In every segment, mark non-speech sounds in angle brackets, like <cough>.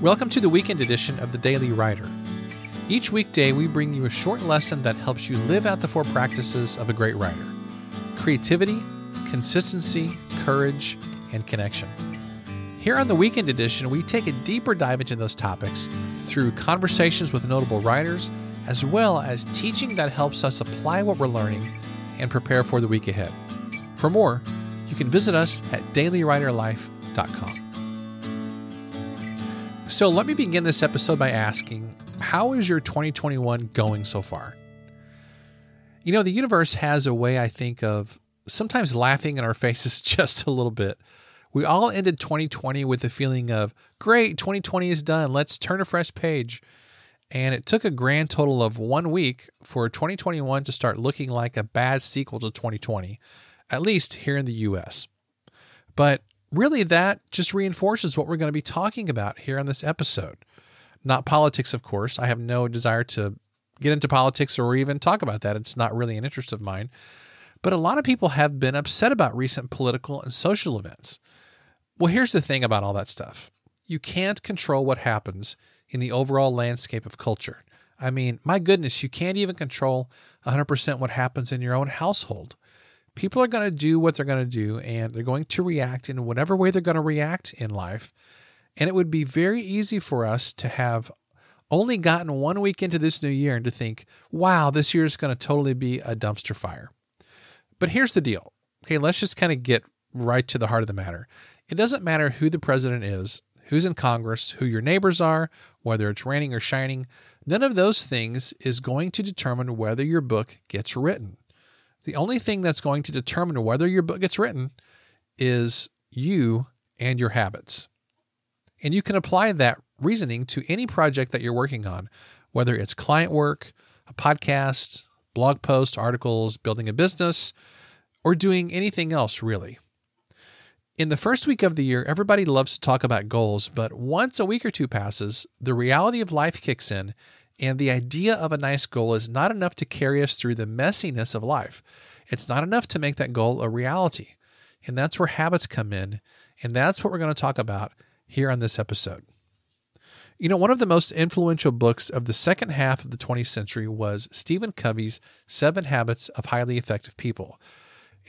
Welcome to the weekend edition of the Daily Writer. Each weekday, we bring you a short lesson that helps you live out the four practices of a great writer creativity, consistency, courage, and connection. Here on the weekend edition, we take a deeper dive into those topics through conversations with notable writers, as well as teaching that helps us apply what we're learning and prepare for the week ahead. For more, you can visit us at dailywriterlife.com. So let me begin this episode by asking How is your 2021 going so far? You know, the universe has a way, I think, of sometimes laughing in our <laughs> faces just a little bit. We all ended 2020 with the feeling of, great, 2020 is done. Let's turn a fresh page. And it took a grand total of one week for 2021 to start looking like a bad sequel to 2020, at least here in the US. But really, that just reinforces what we're going to be talking about here on this episode. Not politics, of course. I have no desire to get into politics or even talk about that. It's not really an interest of mine. But a lot of people have been upset about recent political and social events. Well, here's the thing about all that stuff you can't control what happens in the overall landscape of culture. I mean, my goodness, you can't even control 100% what happens in your own household people are going to do what they're going to do and they're going to react in whatever way they're going to react in life. And it would be very easy for us to have only gotten one week into this new year and to think, wow, this year is going to totally be a dumpster fire. But here's the deal. Okay, let's just kind of get right to the heart of the matter. It doesn't matter who the president is, who's in Congress, who your neighbors are, whether it's raining or shining. None of those things is going to determine whether your book gets written. The only thing that's going to determine whether your book gets written is you and your habits. And you can apply that reasoning to any project that you're working on, whether it's client work, a podcast, blog post, articles, building a business, or doing anything else really. In the first week of the year, everybody loves to talk about goals, but once a week or two passes, the reality of life kicks in and the idea of a nice goal is not enough to carry us through the messiness of life. It's not enough to make that goal a reality. And that's where habits come in. And that's what we're going to talk about here on this episode. You know, one of the most influential books of the second half of the 20th century was Stephen Covey's Seven Habits of Highly Effective People.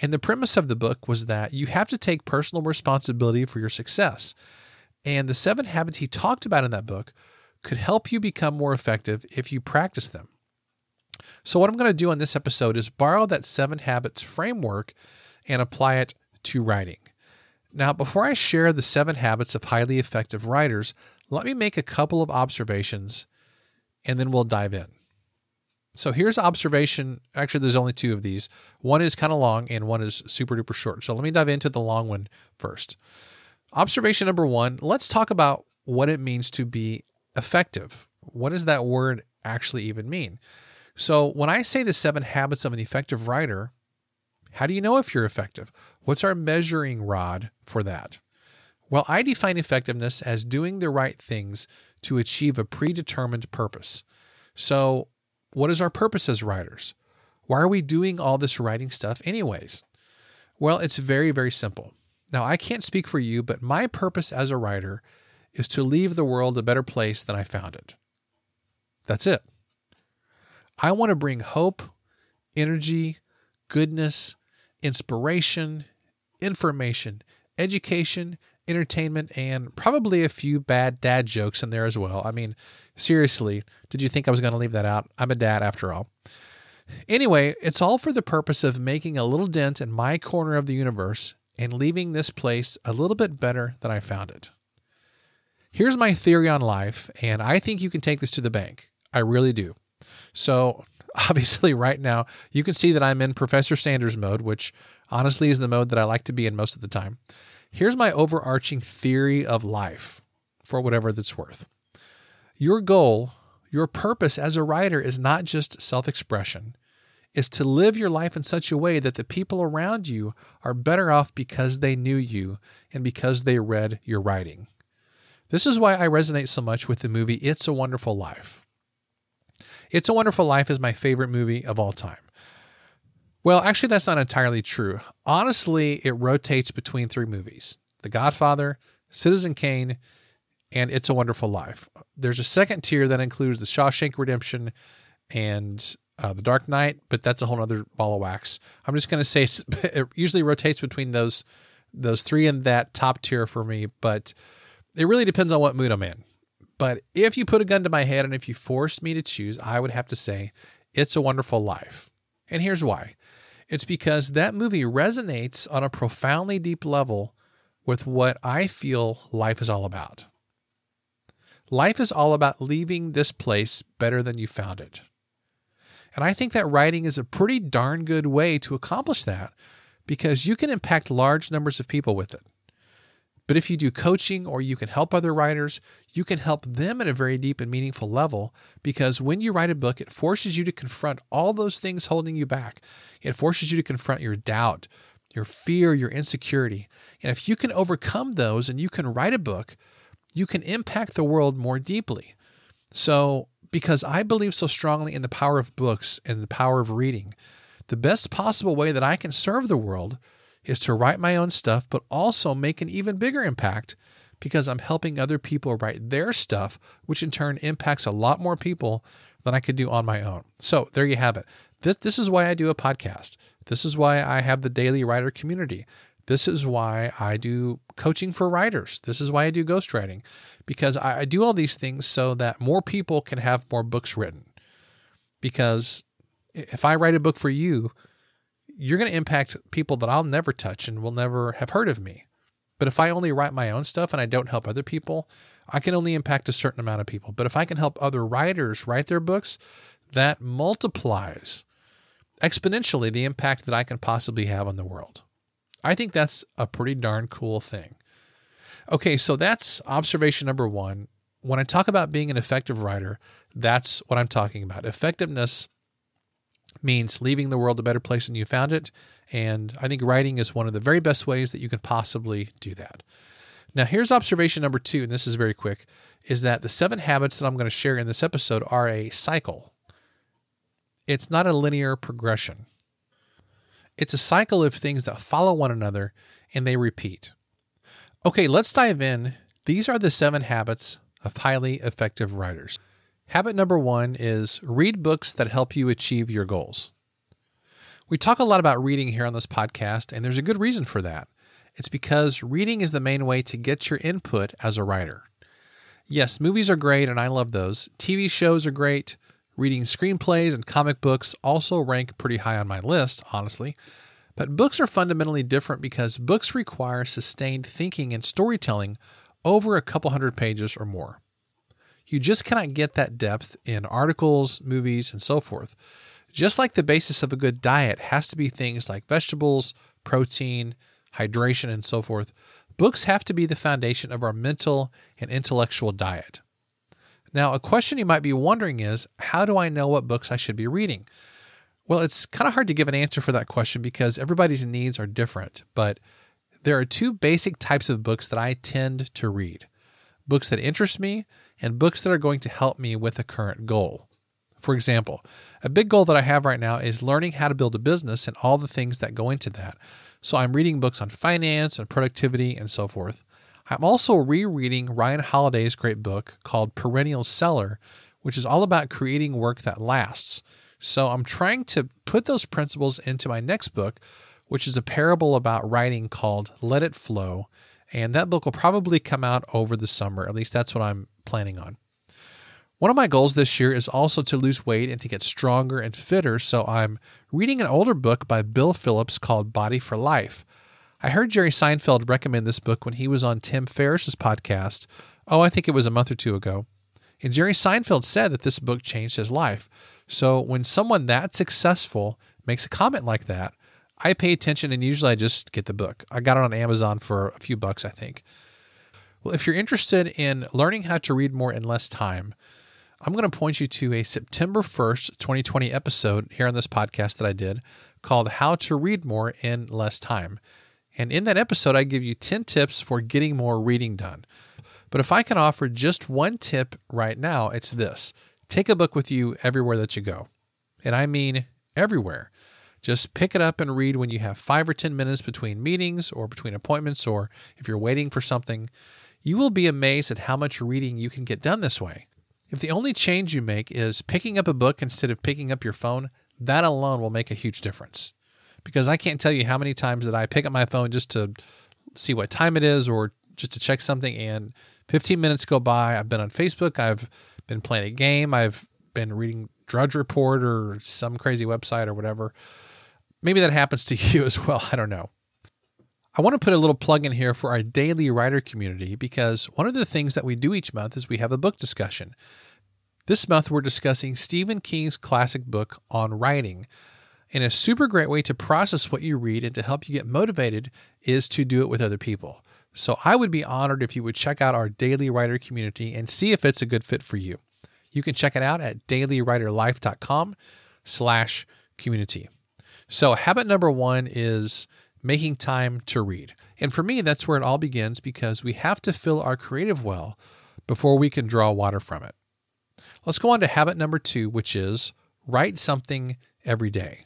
And the premise of the book was that you have to take personal responsibility for your success. And the seven habits he talked about in that book could help you become more effective if you practice them. So, what I'm going to do on this episode is borrow that seven habits framework and apply it to writing. Now, before I share the seven habits of highly effective writers, let me make a couple of observations and then we'll dive in. So, here's observation. Actually, there's only two of these. One is kind of long and one is super duper short. So, let me dive into the long one first. Observation number one let's talk about what it means to be effective. What does that word actually even mean? So, when I say the seven habits of an effective writer, how do you know if you're effective? What's our measuring rod for that? Well, I define effectiveness as doing the right things to achieve a predetermined purpose. So, what is our purpose as writers? Why are we doing all this writing stuff, anyways? Well, it's very, very simple. Now, I can't speak for you, but my purpose as a writer is to leave the world a better place than I found it. That's it. I want to bring hope, energy, goodness, inspiration, information, education, entertainment, and probably a few bad dad jokes in there as well. I mean, seriously, did you think I was going to leave that out? I'm a dad after all. Anyway, it's all for the purpose of making a little dent in my corner of the universe and leaving this place a little bit better than I found it. Here's my theory on life, and I think you can take this to the bank. I really do. So, <laughs> obviously, right now, you can see that I'm in Professor Sanders mode, which honestly is the mode that I like to be in most of the time. Here's my overarching theory of life for whatever that's worth. Your goal, your purpose as a writer is not just self expression, is to live your life in such a way that the people around you are better off because they knew you and because they read your writing. This is why I resonate so much with the movie It's a Wonderful Life. It's a Wonderful Life is my favorite movie of all time. Well, actually, that's not entirely true. Honestly, it rotates between three movies The Godfather, Citizen Kane, and It's a Wonderful Life. There's a second tier that includes The Shawshank Redemption and uh, The Dark Knight, but that's a whole other ball of wax. I'm just going to say <laughs> it usually rotates between those those three in that top tier for me, but it really depends on what mood I'm in. But if you put a gun to my head and if you forced me to choose, I would have to say It's a Wonderful Life. And here's why it's because that movie resonates on a profoundly deep level with what I feel life is all about. Life is all about leaving this place better than you found it. And I think that writing is a pretty darn good way to accomplish that because you can impact large numbers of people with it. But if you do coaching or you can help other writers, you can help them at a very deep and meaningful level because when you write a book, it forces you to confront all those things holding you back. It forces you to confront your doubt, your fear, your insecurity. And if you can overcome those and you can write a book, you can impact the world more deeply. So, because I believe so strongly in the power of books and the power of reading, the best possible way that I can serve the world is to write my own stuff, but also make an even bigger impact because I'm helping other people write their stuff, which in turn impacts a lot more people than I could do on my own. So there you have it. This, this is why I do a podcast. This is why I have the daily writer community. This is why I do coaching for writers. This is why I do ghostwriting because I, I do all these things so that more people can have more books written. Because if I write a book for you, you're going to impact people that I'll never touch and will never have heard of me. But if I only write my own stuff and I don't help other people, I can only impact a certain amount of people. But if I can help other writers write their books, that multiplies exponentially the impact that I can possibly have on the world. I think that's a pretty darn cool thing. Okay, so that's observation number one. When I talk about being an effective writer, that's what I'm talking about. Effectiveness means leaving the world a better place than you found it. And I think writing is one of the very best ways that you can possibly do that. Now, here's observation number two, and this is very quick, is that the seven habits that I'm going to share in this episode are a cycle. It's not a linear progression. It's a cycle of things that follow one another and they repeat. Okay, let's dive in. These are the seven habits of highly effective writers. Habit number one is read books that help you achieve your goals. We talk a lot about reading here on this podcast, and there's a good reason for that. It's because reading is the main way to get your input as a writer. Yes, movies are great, and I love those. TV shows are great. Reading screenplays and comic books also rank pretty high on my list, honestly. But books are fundamentally different because books require sustained thinking and storytelling over a couple hundred pages or more. You just cannot get that depth in articles, movies, and so forth. Just like the basis of a good diet has to be things like vegetables, protein, hydration, and so forth, books have to be the foundation of our mental and intellectual diet. Now, a question you might be wondering is how do I know what books I should be reading? Well, it's kind of hard to give an answer for that question because everybody's needs are different, but there are two basic types of books that I tend to read books that interest me and books that are going to help me with a current goal. For example, a big goal that I have right now is learning how to build a business and all the things that go into that. So I'm reading books on finance and productivity and so forth. I'm also rereading Ryan Holiday's great book called Perennial Seller, which is all about creating work that lasts. So I'm trying to put those principles into my next book, which is a parable about writing called Let It Flow. And that book will probably come out over the summer. At least that's what I'm planning on. One of my goals this year is also to lose weight and to get stronger and fitter. So I'm reading an older book by Bill Phillips called Body for Life. I heard Jerry Seinfeld recommend this book when he was on Tim Ferriss's podcast. Oh, I think it was a month or two ago. And Jerry Seinfeld said that this book changed his life. So when someone that successful makes a comment like that, I pay attention and usually I just get the book. I got it on Amazon for a few bucks, I think. Well, if you're interested in learning how to read more in less time, I'm going to point you to a September 1st, 2020 episode here on this podcast that I did called How to Read More in Less Time. And in that episode, I give you 10 tips for getting more reading done. But if I can offer just one tip right now, it's this take a book with you everywhere that you go. And I mean everywhere. Just pick it up and read when you have five or 10 minutes between meetings or between appointments, or if you're waiting for something. you will be amazed at how much reading you can get done this way. If the only change you make is picking up a book instead of picking up your phone, that alone will make a huge difference. Because I can't tell you how many times that I pick up my phone just to see what time it is or just to check something and 15 minutes go by. I've been on Facebook, I've been playing a game, I've been reading Drudge Report or some crazy website or whatever. Maybe that happens to <laughs> you as well. I don't know. I want to put a little plug in here for our daily writer community because one of the things that we do each month is we have a book discussion. This month, we're discussing Stephen King's classic book on writing. And a super great way to process what you read and to help you get motivated is to do it with other people. So I would be honored if you would check out our daily writer community and see if it's a good fit for you. You can check it out at dailywriterlife.com slash community. So habit number one is making time to read. And for me, that's where it all begins because we have to fill our creative well before we can draw water from it. Let's go on to habit number two, which is write something every day.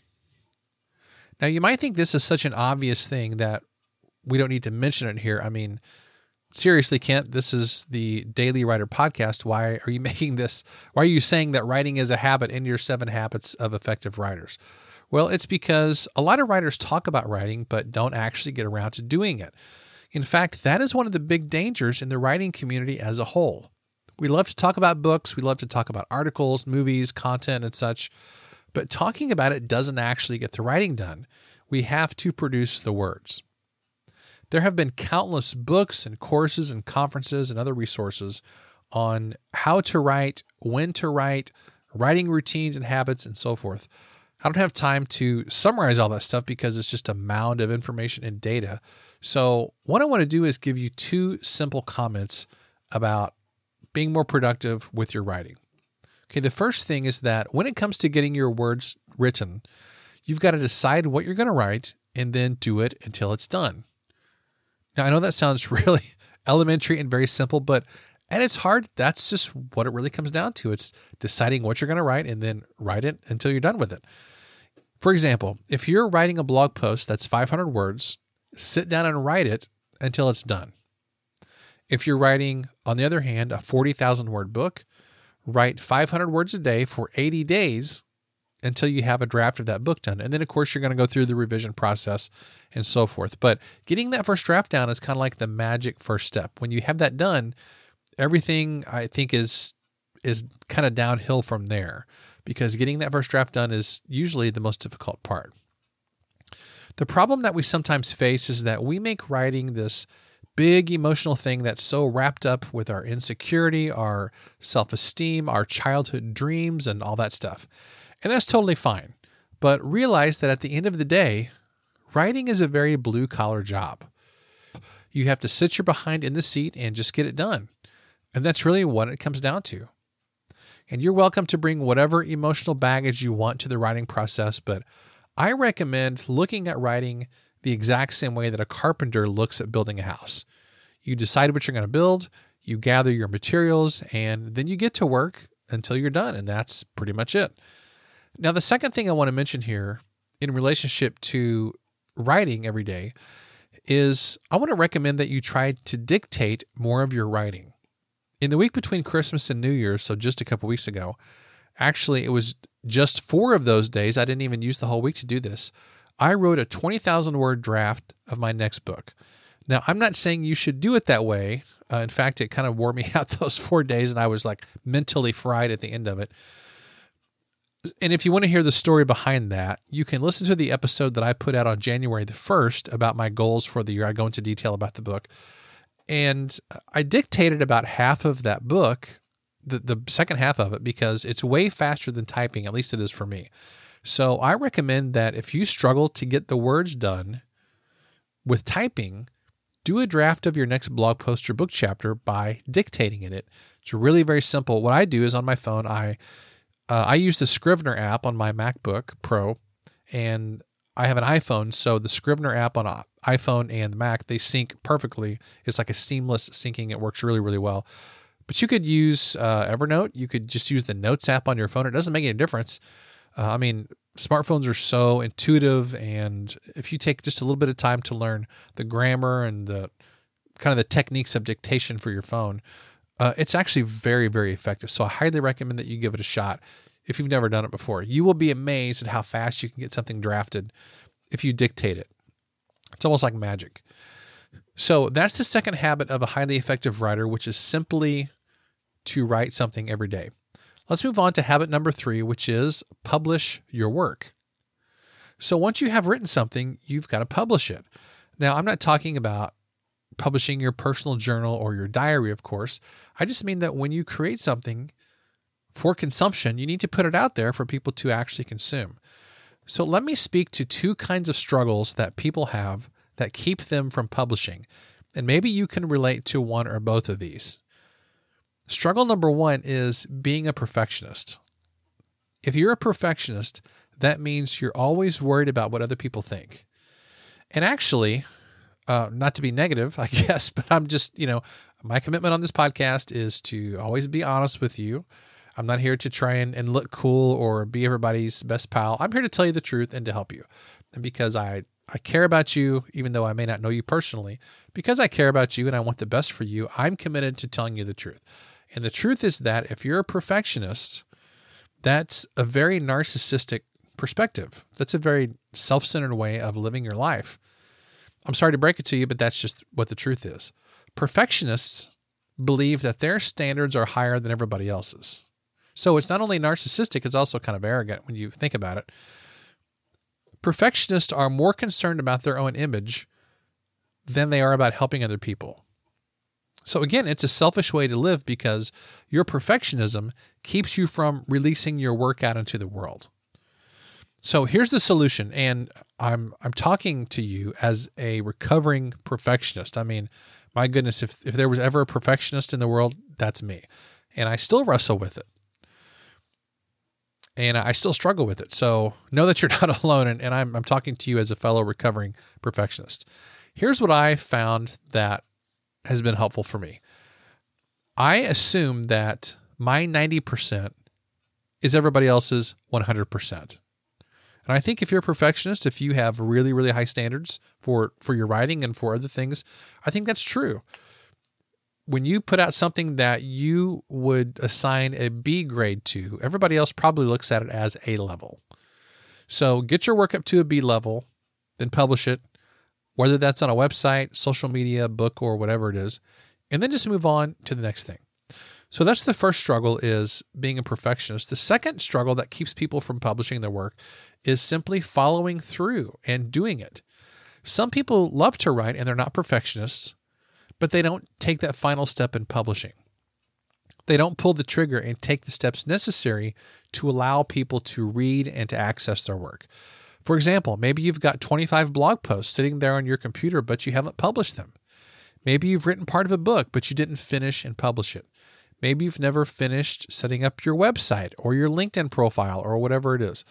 Now, you might think this is such an obvious thing that we don't need to mention it here. I mean, seriously, Kent, this is the Daily Writer podcast. Why are you <laughs> making this? Why are you saying that writing is a habit in your seven habits of effective writers? Well, it's because a lot of writers talk about writing, but don't actually get around to doing it. In fact, that is one of the big dangers in the writing community as a whole. We love to talk about books, we love to talk about articles, movies, content, and such, but talking about it doesn't actually get the writing done. We have to produce the words. There have been countless books and courses and conferences and other resources on how to write, when to write, writing routines and habits, and so forth. I don't have time to summarize all that stuff because it's just a mound of information and data. So, what I want to do is give you two simple comments about being more productive with your writing. Okay, the first thing is that when it comes to getting your words written, you've got to decide what you're going to write and then do it until it's done. Now, I know that sounds <laughs> really elementary and very simple, but at its heart, that's just what it really comes down to. It's deciding what you're going to write and then write it until you're done with it. For example, if you're writing a blog post that's 500 words, sit down and write it until it's done. If you're writing, on the other hand, a 40,000 word book, write 500 words a day for 80 days until you have a draft of that book done. And then, of course, you're going to go through the revision process and so forth. But getting that first draft down is kind of like the magic first step. When you have that done, everything I think is is kind of downhill from there because getting that first draft done is usually the most difficult part. The problem that we sometimes face is that we make writing this big emotional thing that's so wrapped up with our insecurity, our self esteem, our childhood dreams, and all that stuff. And that's totally fine. But realize that at the end of the day, writing is a very blue collar job. You have to sit your behind in the seat and just get it done. And that's really what it comes down to. And you're welcome to bring whatever emotional baggage you want to the writing process, but I recommend looking at writing the exact same way that a carpenter looks at building a house. You decide what you're going to build, you gather your materials, and then you get to work until you're done. And that's pretty much it. Now, the second thing I want to mention here in relationship to writing every day is I want to recommend that you try to dictate more of your writing in the week between Christmas and New Year's, so just a couple weeks ago, actually, it was just four of those days. I didn't even use the whole week to do this. I wrote a 20,000 word draft of my next book. Now, I'm not saying you should do it that way. Uh, in fact, it kind of wore <laughs> me out those four days, and I was like mentally fried at the end of it. And if you want to hear the story behind that, you can listen to the episode that I put out on January the 1st about my goals for the year. I go into detail about the book. And I dictated about half of that book, the, the second half of it, because it's way faster than typing, at least it is for me. So I recommend that if you struggle to get the words done with typing, do a draft of your next blog post or book chapter by dictating in it. It's really very simple. What I do is on my phone, I uh, I use the Scrivener app on my MacBook Pro, and I have an iPhone, so the Scrivener app on iPhone and Mac they sync perfectly. It's like a seamless syncing. It works really really well. But you could use uh, Evernote. You could just use the Notes app on your phone. It doesn't make any difference. Uh, I mean, smartphones are so intuitive, and if you take just a little bit of time to learn the grammar and the kind of the techniques of dictation for your phone, uh, it's actually very, very effective. So I highly recommend that you give it a shot if you've never done it before. You will be amazed at how fast you can get something drafted if you dictate it. It's almost like magic. So that's the second habit of a highly effective writer, which is simply to write something every day. Let's move on to habit number three, which is publish your work. So once you have written something, you've got to publish it. Now, I'm not talking about publishing your personal journal or your diary, of course. I just mean that when you create something for consumption, you need to put it out there for people to actually consume. So let me speak to two kinds of struggles that people have that keep them from publishing. And maybe you can relate to one or both of these. Struggle number one is being a perfectionist. If you're a perfectionist, that means you're always worried about what other people think. And actually, uh, not to be negative, <laughs> I guess, but I'm just, you know, my commitment on this podcast is to always be honest with you. I'm not here to try and, and look cool or be everybody's best pal. I'm here to tell you the truth and to help you. And because I, I care about you, even though I may not know you personally, because I care about you and I want the best for you, I'm committed to telling you the truth. And the truth is that if you're a perfectionist, that's a very narcissistic perspective. That's a very self centered way of living your life. I'm sorry to break it to you, but that's just what the truth is. Perfectionists believe that their standards are higher than everybody else's. So it's not only narcissistic, it's also kind of arrogant when you think about it. Perfectionists are more concerned about their own image than they are about helping other people. So again, it's a selfish way to live because your perfectionism keeps you from releasing your work out into the world. So here's the solution and I'm I'm talking to you as a recovering perfectionist. I mean, my goodness, if if there was ever a perfectionist in the world, that's me. And I still wrestle with it. And I still struggle with it. So know that you're <laughs> not alone and, and I'm I'm talking to you as a fellow recovering perfectionist. Here's what I found that has been helpful for me. I assume that my 90% is everybody else's 100%. And I think if you're a perfectionist, if you have really, really high standards for for your writing and for other things, I think that's true. When you put out something that you would assign a B grade to, everybody else probably looks at it as A level. So get your work up to a B level, then publish it, whether that's on a website, social media, book, or whatever it is, and then just move on to the next thing. So that's the first struggle is being a perfectionist. The second struggle that keeps people from publishing their work is simply following through and doing it. Some people love to write and they're not perfectionists, but they don't take that final step in publishing. They don't pull the trigger and take the steps necessary to allow people to read and to access their work. For example, maybe you've got 25 blog posts sitting there on your computer, but you haven't published them. Maybe you've written part of a book, but you didn't finish and publish it. Maybe you've never finished setting up your website or your LinkedIn profile or whatever it is.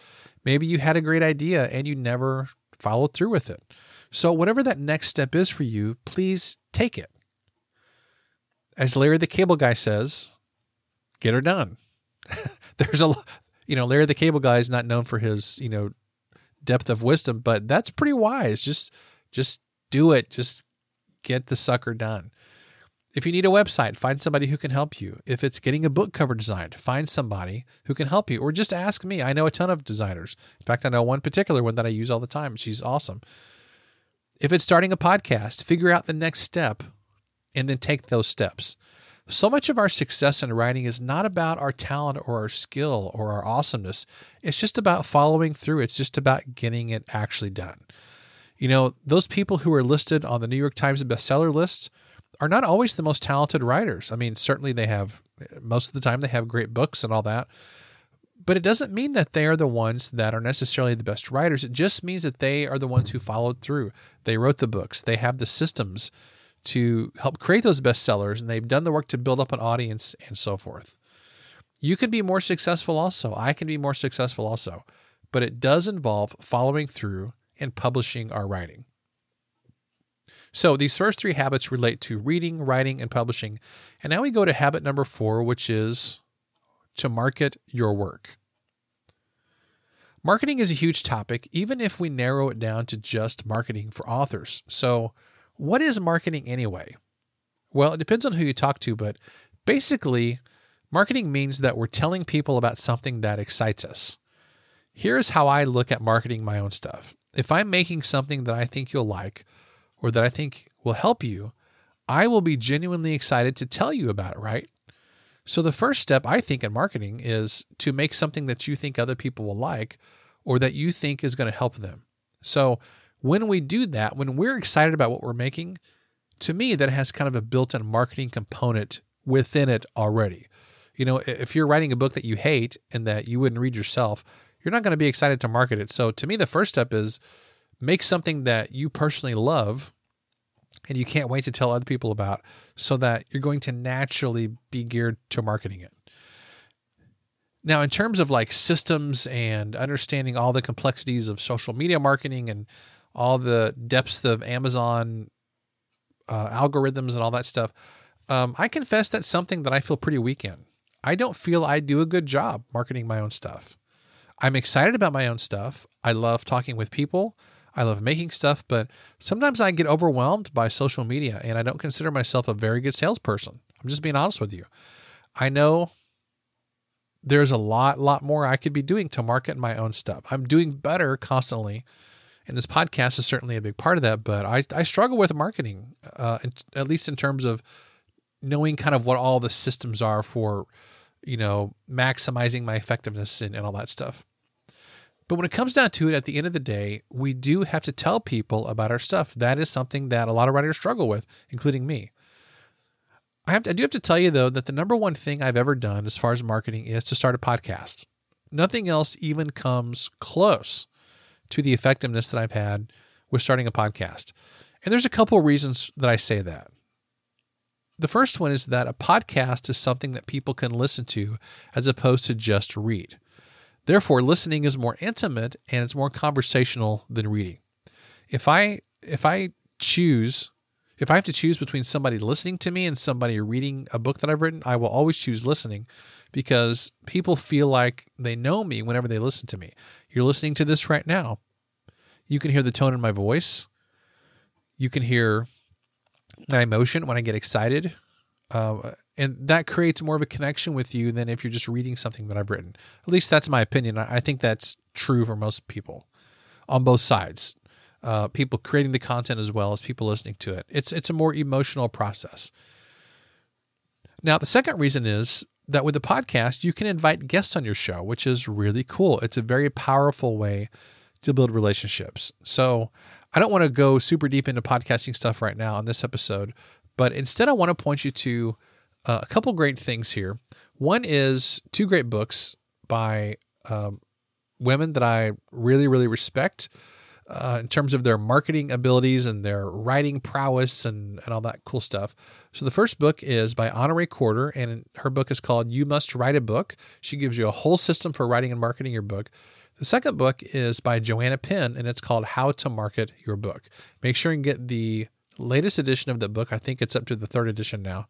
Maybe you had a great idea and you never followed through with it. So, whatever that next step is for you, please take it. As Larry the Cable Guy says, get her done. <laughs> There's a, you know, Larry the Cable Guy is not known for his, you know, depth of wisdom, but that's pretty wise. Just just do it. Just get the sucker done. If you need a website, find somebody who can help you. If it's getting a book cover designed, find somebody who can help you or just ask me. I know a ton of designers. In fact, I know one particular one that I use all the time. She's awesome. If it's starting a podcast, figure out the next step and then take those steps. So much of our success in writing is not about our talent or our skill or our awesomeness. It's just about following through. It's just about getting it actually done. You know, those people who are listed on the New York Times bestseller lists are not always the most talented writers. I mean, certainly they have, most of the time, they have great books and all that. But it doesn't mean that they are the ones that are necessarily the best writers. It just means that they are the ones who followed through. They wrote the books, they have the systems to help create those bestsellers and they've done the work to build up an audience and so forth. You can be more successful also. I can be more successful also. But it does involve following through and publishing our writing. So these first three habits relate to reading, writing, and publishing. And now we go to habit number four, which is to market your work. Marketing is a huge topic, even if we narrow it down to just marketing for authors. So, what is marketing anyway? Well, it depends on who you talk to, but basically, marketing means that we're telling people about something that excites us. Here's how I look at marketing my own stuff. If I'm making something that I think you'll like or that I think will help you, I will be genuinely excited to tell you about it, right? So, the first step I think in marketing is to make something that you think other people will like or that you think is going to help them. So, when we do that, when we're excited about what we're making, to me, that has kind of a built in marketing component within it already. You know, if you're writing a book that you hate and that you wouldn't read yourself, you're not going to be excited to market it. So, to me, the first step is make something that you personally love and you can't wait to tell other people about so that you're going to naturally be geared to marketing it. Now, in terms of like systems and understanding all the complexities of social media marketing and all the depths of Amazon uh, algorithms and all that stuff, um, I confess that's something that I feel pretty weak in. I don't feel I do a good job marketing my own stuff. I'm excited about my own stuff. I love talking with people. I love making stuff, but sometimes I get overwhelmed by social media and I don't consider myself a very good salesperson. I'm just being honest with you. I know there's a lot, lot more I could be doing to market my own stuff. I'm doing better constantly. And this podcast is certainly a big part of that, but I, I struggle with marketing, uh, at least in terms of knowing kind of what all the systems are for, you know, maximizing my effectiveness and, and all that stuff. But when it comes down to it, at the end of the day, we do have to tell people about our stuff. That is something that a lot of writers struggle with, including me. I have to, I do have to tell you though that the number one thing I've ever done as far as marketing is to start a podcast. Nothing else even comes close to the effectiveness that I've had with starting a podcast. And there's a couple of reasons that I say that. The first one is that a podcast is something that people can listen to as opposed to just read. Therefore, listening is more intimate and it's more conversational than reading. If I if I choose if I have to choose between somebody listening to me and somebody reading a book that I've written, I will always choose listening because people feel like they know me whenever they listen to me. You're listening to this right now. You can hear the tone in my voice. You can hear my emotion when I get excited. Uh, and that creates more of a connection with you than if you're just reading something that I've written. At least that's my opinion. I think that's true for most people on both sides. Uh, people creating the content as well as people listening to it. It's it's a more emotional process. Now, the second reason is that with the podcast, you can invite guests on your show, which is really cool. It's a very powerful way to build relationships. So, I don't want to go super deep into podcasting stuff right now on this episode, but instead, I want to point you to uh, a couple great things here. One is two great books by um, women that I really, really respect uh, in terms of their marketing abilities and their writing prowess and, and all that cool stuff. So the first book is by Honorée Corder, and her book is called You Must Write a Book. She gives you a whole system for writing and marketing your book. The second book is by Joanna Penn, and it's called How to Market Your Book. Make sure and get the latest edition of the book. I think it's up to the third edition now.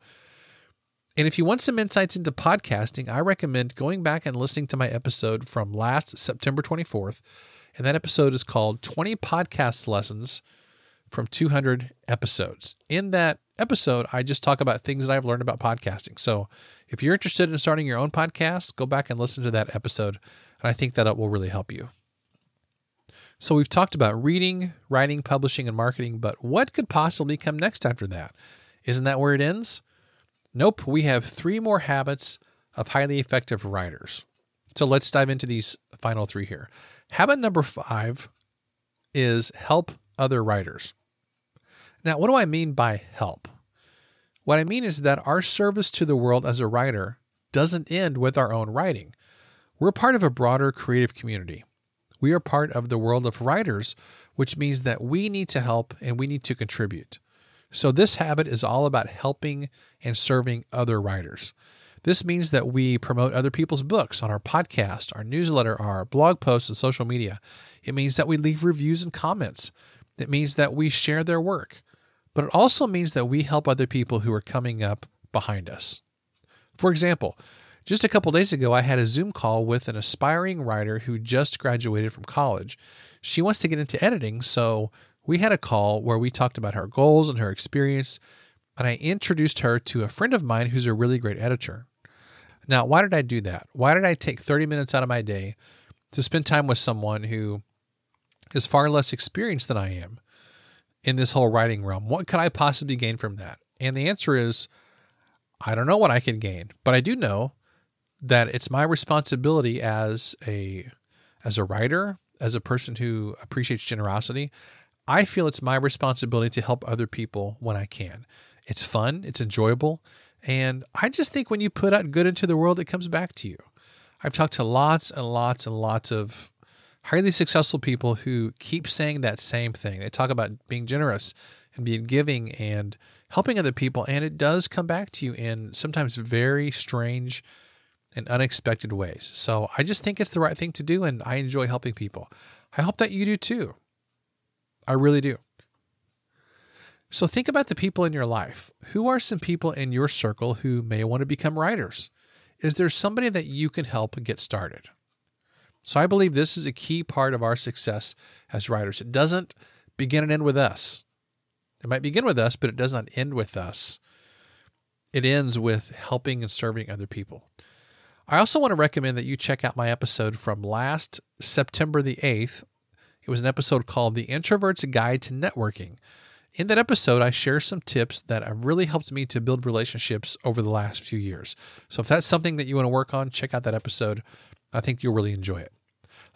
And if you want some insights into podcasting, I recommend going back and listening to my episode from last September 24th. And that episode is called 20 Podcast Lessons from 200 Episodes. In that episode, I just talk about things that I've learned about podcasting. So if you're interested in starting your own podcast, go back and listen to that episode. And I think that it will really help you. So we've talked about reading, writing, publishing, and marketing, but what could possibly come next after that? Isn't that where it ends? Nope, we have three more habits of highly effective writers. So let's dive into these final three here. Habit number five is help other writers. Now, what do I mean by help? What I mean is that our service to the world as a writer doesn't end with our own writing. We're part of a broader creative community. We are part of the world of writers, which means that we need to help and we need to contribute. So, this habit is all about helping and serving other writers. This means that we promote other people's books on our podcast, our newsletter, our blog posts, and social media. It means that we leave reviews and comments. It means that we share their work. But it also means that we help other people who are coming up behind us. For example, just a couple days ago, I had a Zoom call with an aspiring writer who just graduated from college. She wants to get into editing, so we had a call where we talked about her goals and her experience. and I introduced her to a friend of mine who's a really great editor. Now, why did I do that? Why did I take 30 minutes out of my day to spend time with someone who is far less experienced than I am in this whole writing realm? What could I possibly gain from that? And the answer is I don't know what I can gain, but I do know that it's my responsibility as a as a writer, as a person who appreciates generosity, I feel it's my responsibility to help other people when I can. It's fun, it's enjoyable, and I just think when you put out good into the world, it comes back to you. I've talked to lots and lots and lots of highly successful people who keep saying that same thing. They talk about being generous and being giving and helping other people, and it does come back to you in sometimes very strange and unexpected ways. So I just think it's the right thing to do, and I enjoy helping people. I hope that you do too. I really do. So think about the people in your life. Who are some people in your circle who may want to become writers? Is there somebody that you can help get started? So I believe this is a key part of our success as writers. It doesn't begin and end with us. It might begin with us, but it does not end with us. It ends with helping and serving other people. I also want to recommend that you check out my episode from last September the 8th. It was an episode called The Introvert's Guide to Networking. In that episode, I share some tips that have really helped me to build relationships over the last few years. So if that's something that you want to work on, check out that episode. I think you'll really enjoy it.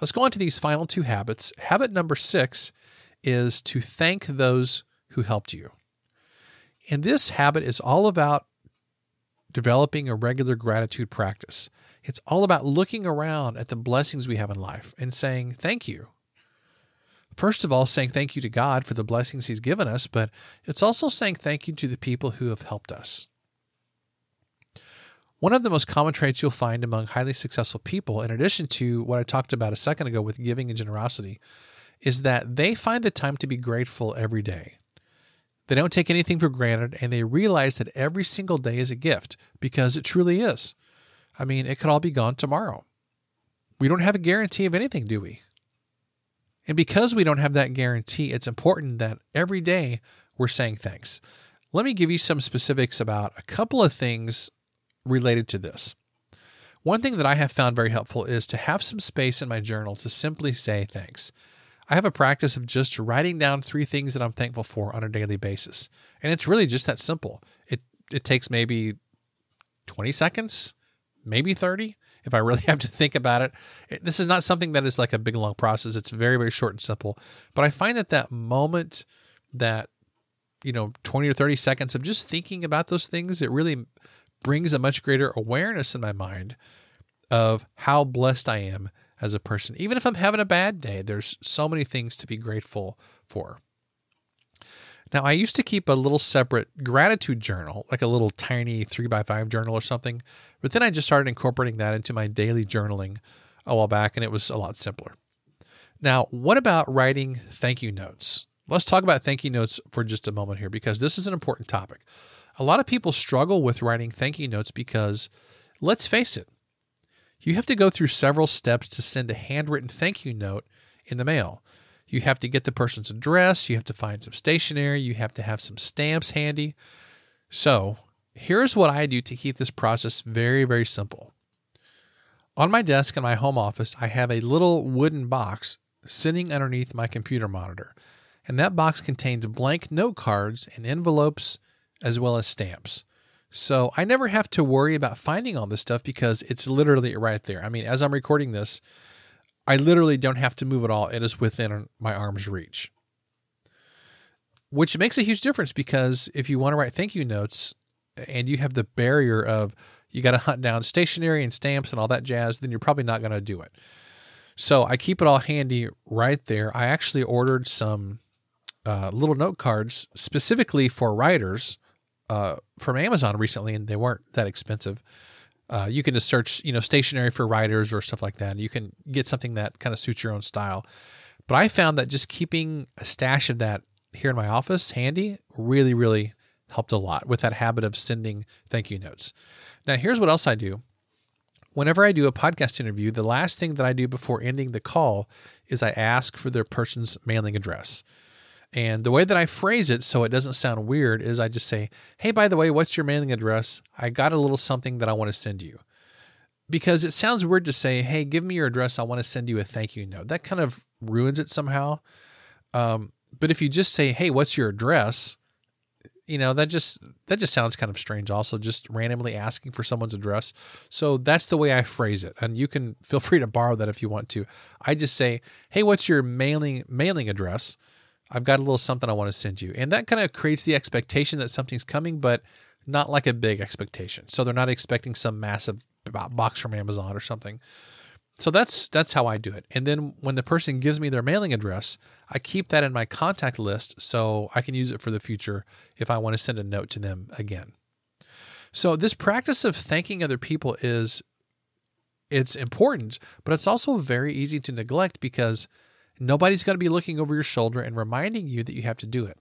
Let's go on to these final two habits. Habit number six is to thank those who helped you. And this habit is all about developing a regular gratitude practice. It's all about looking around at the blessings we have in life and saying, Thank you. First of all, saying thank you to God for the blessings He's given us, but it's also saying thank you to the people who have helped us. One of the most common traits you'll find among highly successful people, in addition to what I talked about a second ago with giving and generosity, is that they find the time to be grateful every day. They don't take anything for granted and they realize that every single day is a gift because it truly is. I mean, it could all be gone tomorrow. We don't have a guarantee of anything, do we? And because we don't have that guarantee, it's important that every day we're saying thanks. Let me give you some specifics about a couple of things related to this. One thing that I have found very helpful is to have some space in my journal to simply say thanks. I have a practice of just writing down three things that I'm thankful for on a daily basis. And it's really just that simple. It it takes maybe 20 seconds, maybe 30 if I really <laughs> have to think about it. it. This is not something that is like a big long process. It's very very short and simple. But I find that that moment that you know 20 or 30 seconds of just thinking about those things, it really brings a much greater awareness in my mind of how blessed I am as a person. Even if I'm having a bad day, there's so many things to be grateful for. Now, I used to keep a little separate gratitude journal, like a little tiny three by five journal or something, but then I just started incorporating that into my daily journaling a while back, and it was a lot simpler. Now, what about writing thank you notes? Let's talk about thank you notes for just a moment here because this is an important topic. A lot of people struggle with writing thank you notes because, let's face it, you have to go through several steps to send a handwritten thank you note in the mail. You have to get the person's address, you have to find some stationery, you have to have some stamps handy. So, here's what I do to keep this process very, very simple. On my desk in my home office, I have a little wooden box sitting underneath my computer monitor. And that box contains blank note cards and envelopes as well as stamps. So I never have to worry about finding all this stuff because it's literally right there. I mean, as I'm recording this, I literally don't have to move at all. It is within my arm's reach. Which makes a huge difference because if you want to write thank you notes and you have the barrier of you got to hunt down stationery and stamps and all that jazz, then you're probably not going to do it. So I keep it all handy right there. I actually ordered some uh, little note cards specifically for writers uh, from Amazon recently, and they weren't that expensive. Uh, you can just search, you know, stationery for writers or stuff like that. And you can get something that kind of suits your own style. But I found that just keeping a stash of that here in my office handy really, really helped a lot with that habit of sending thank you notes. Now, here's what else I do. Whenever I do a podcast interview, the last thing that I do before ending the call is I ask for their person's mailing address. And the way that I phrase it so it doesn't sound weird is I just say, Hey, by the way, what's your mailing address? I got a little something that I want to send you. Because it sounds weird to say, Hey, give me your address. I want to send you a thank you note. That kind of ruins it somehow. Um, but if you just say, Hey, what's your address? You know, that just that just sounds kind of strange also just randomly asking for someone's address. So that's the way I phrase it. And you can feel <laughs> free to borrow that if you want to. I just say, "Hey, what's your mailing mailing address?" I've got a little something I want to send you. And that kind of creates the expectation that something's coming, but not like a big expectation. So they're not expecting some massive box from Amazon or something. So that's that's how I do it. And then when the person gives me their mailing address, I keep that in my contact list so I can use it for the future if I want to send a note to them again. So this practice of thanking other people is it's important, but it's also very easy to neglect because Nobody's going to be looking over your shoulder and reminding you that you have to do it.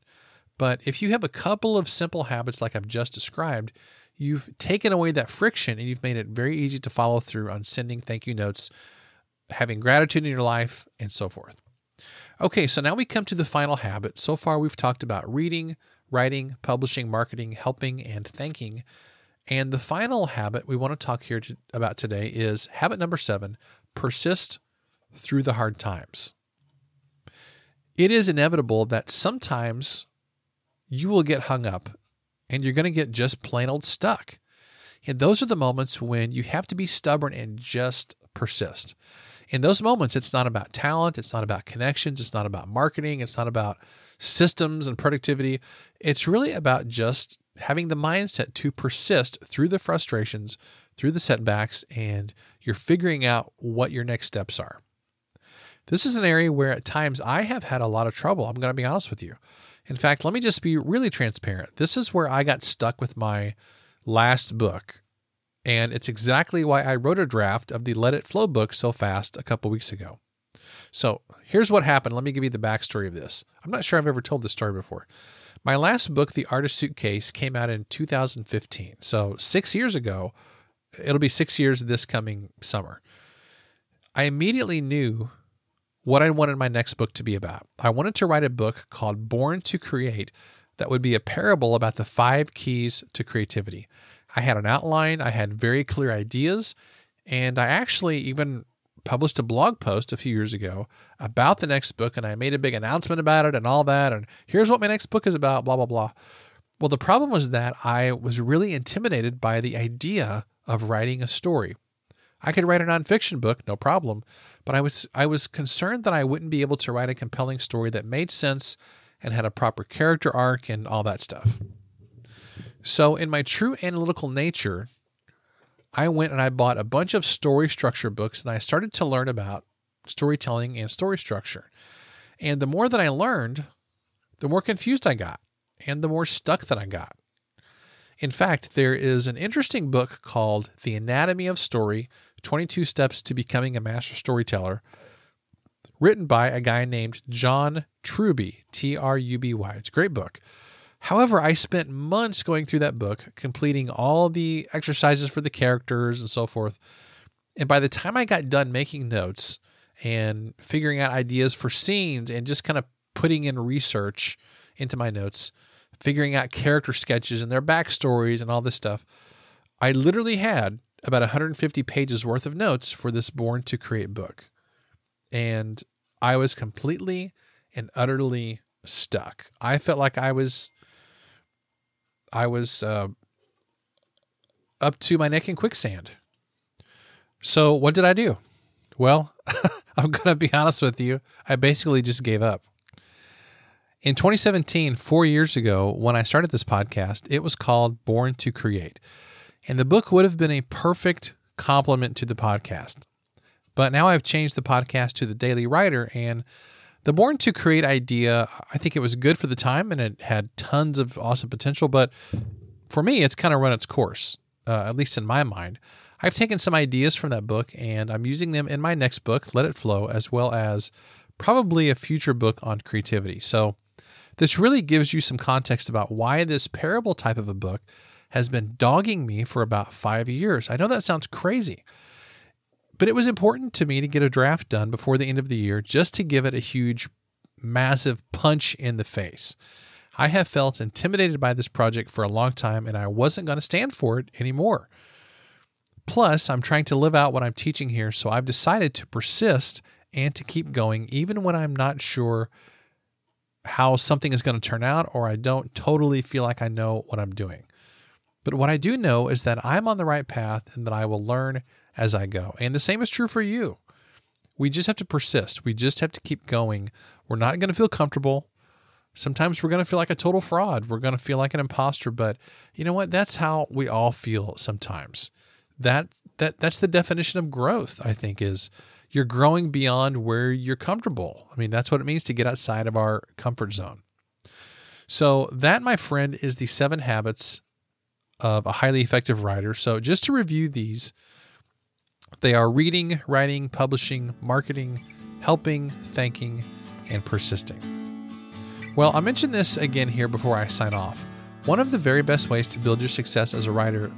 But if you have a couple of simple habits like I've just described, you've taken away that friction and you've made it very easy to follow through on sending thank you notes, having gratitude in your life, and so forth. Okay, so now we come to the final habit. So far, we've talked about reading, writing, publishing, marketing, helping, and thanking. And the final habit we want to talk here to, about today is habit number seven persist through the hard times it is inevitable that sometimes you will get hung up and you're going to get just plain old stuck. And those are the moments when you have to be stubborn and just persist. In those moments, it's not about talent, it's not about connections, it's not about marketing, it's not about systems and productivity. It's really about just having the mindset to persist through the frustrations, through the setbacks, and you're figuring out what your next steps are. This is an area where at times I have had a lot of trouble. I'm going to be honest with you. In fact, let me just be really transparent. This is where I got stuck with my last book. And it's exactly why I wrote a draft of the Let It Flow book so fast a couple weeks ago. So here's what happened. Let me give you the backstory of this. I'm not sure I've ever told this story before. My last book, The Artist Suitcase, came out in 2015. So six years ago, it'll be six years this coming summer. I immediately knew what I wanted my next book to be about. I wanted to write a book called Born to Create that would be a parable about the five keys to creativity. I had an outline, I had very clear ideas, and I actually even published a blog post a few years ago about the next book and I made a big announcement about it and all that and here's what my next book is about blah blah blah. Well, the problem was that I was really intimidated by the idea of writing a story. I could write a nonfiction book, no problem, but I was I was concerned that I wouldn't be able to write a compelling story that made sense and had a proper character arc and all that stuff. So, in my true analytical nature, I went and I bought a bunch of story structure books and I started to learn about storytelling and story structure. And the more that I learned, the more confused I got and the more stuck that I got. In fact, there is an interesting book called The Anatomy of Story 22 Steps to Becoming a Master Storyteller, written by a guy named John Truby, T R U B Y. It's a great book. However, I spent months going through that book, completing all the exercises for the characters and so forth. And by the time I got done making notes and figuring out ideas for scenes and just kind of putting in research into my notes, figuring out character sketches and their backstories and all this stuff, I literally had about 150 pages worth of notes for this Born to Create book. And I was completely and utterly stuck. I felt like I was I was uh, up to my neck in quicksand. So what did I do? Well, <laughs> I'm going to be honest with you. I basically just gave up. In 2017, four years ago, when I started this podcast, it was called Born to Create. And the book would have been a perfect complement to the podcast. But now I've changed the podcast to the Daily Writer and the Born to Create idea, I think it was good for the time and it had tons of awesome potential. But for me, it's kind of run its course, uh, at least in my mind. I've taken some ideas from that book and I'm using them in my next book, Let It Flow, as well as probably a future book on creativity. So this really gives you some context about why this parable type of a book has been dogging me for about five years. I know that sounds crazy, but it was important to me to get a draft done before the end of the year just to give it a huge massive punch in the face. I have felt intimidated by this project for a long time and I wasn't going to stand for it anymore. Plus, I'm trying to live out what I'm teaching here, so I've decided to persist and to keep going even when I'm not sure how something is going to turn out or I don't totally feel like I know what I'm doing. But what I do know is that I'm on the right path and that I will learn as I go. And the same is true for you. We just have to persist. We just have to keep going. We're not going to feel comfortable. Sometimes we're going to feel like a total fraud. We're going to feel like an imposter, but you know what? That's how we all feel sometimes. That that that's the definition of growth, I think is you're growing beyond where you're comfortable. I mean, that's what it means to get outside of our comfort zone. So, that my friend is the 7 habits of a highly effective writer. So, just to review these, they are reading, writing, publishing, marketing, helping, thanking, and persisting. Well, I mentioned this again here before I sign off. One of the very best ways to build your success as a writer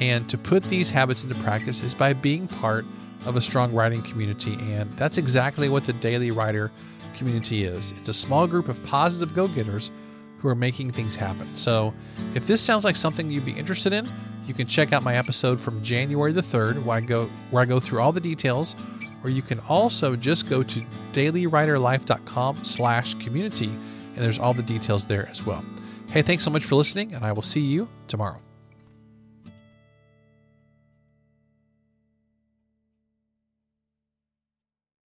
and to put these habits into practice is by being part of a strong writing community. And that's exactly what the Daily Writer community is it's a small group of positive go getters who are making things happen. So if this sounds like something you'd be interested in, you can check out my episode from January the 3rd where I go where I go through all the details or you can also just go to dailywriterlife.com slash community and there's all the details there as well. Hey, thanks so much for listening, and I will see you tomorrow.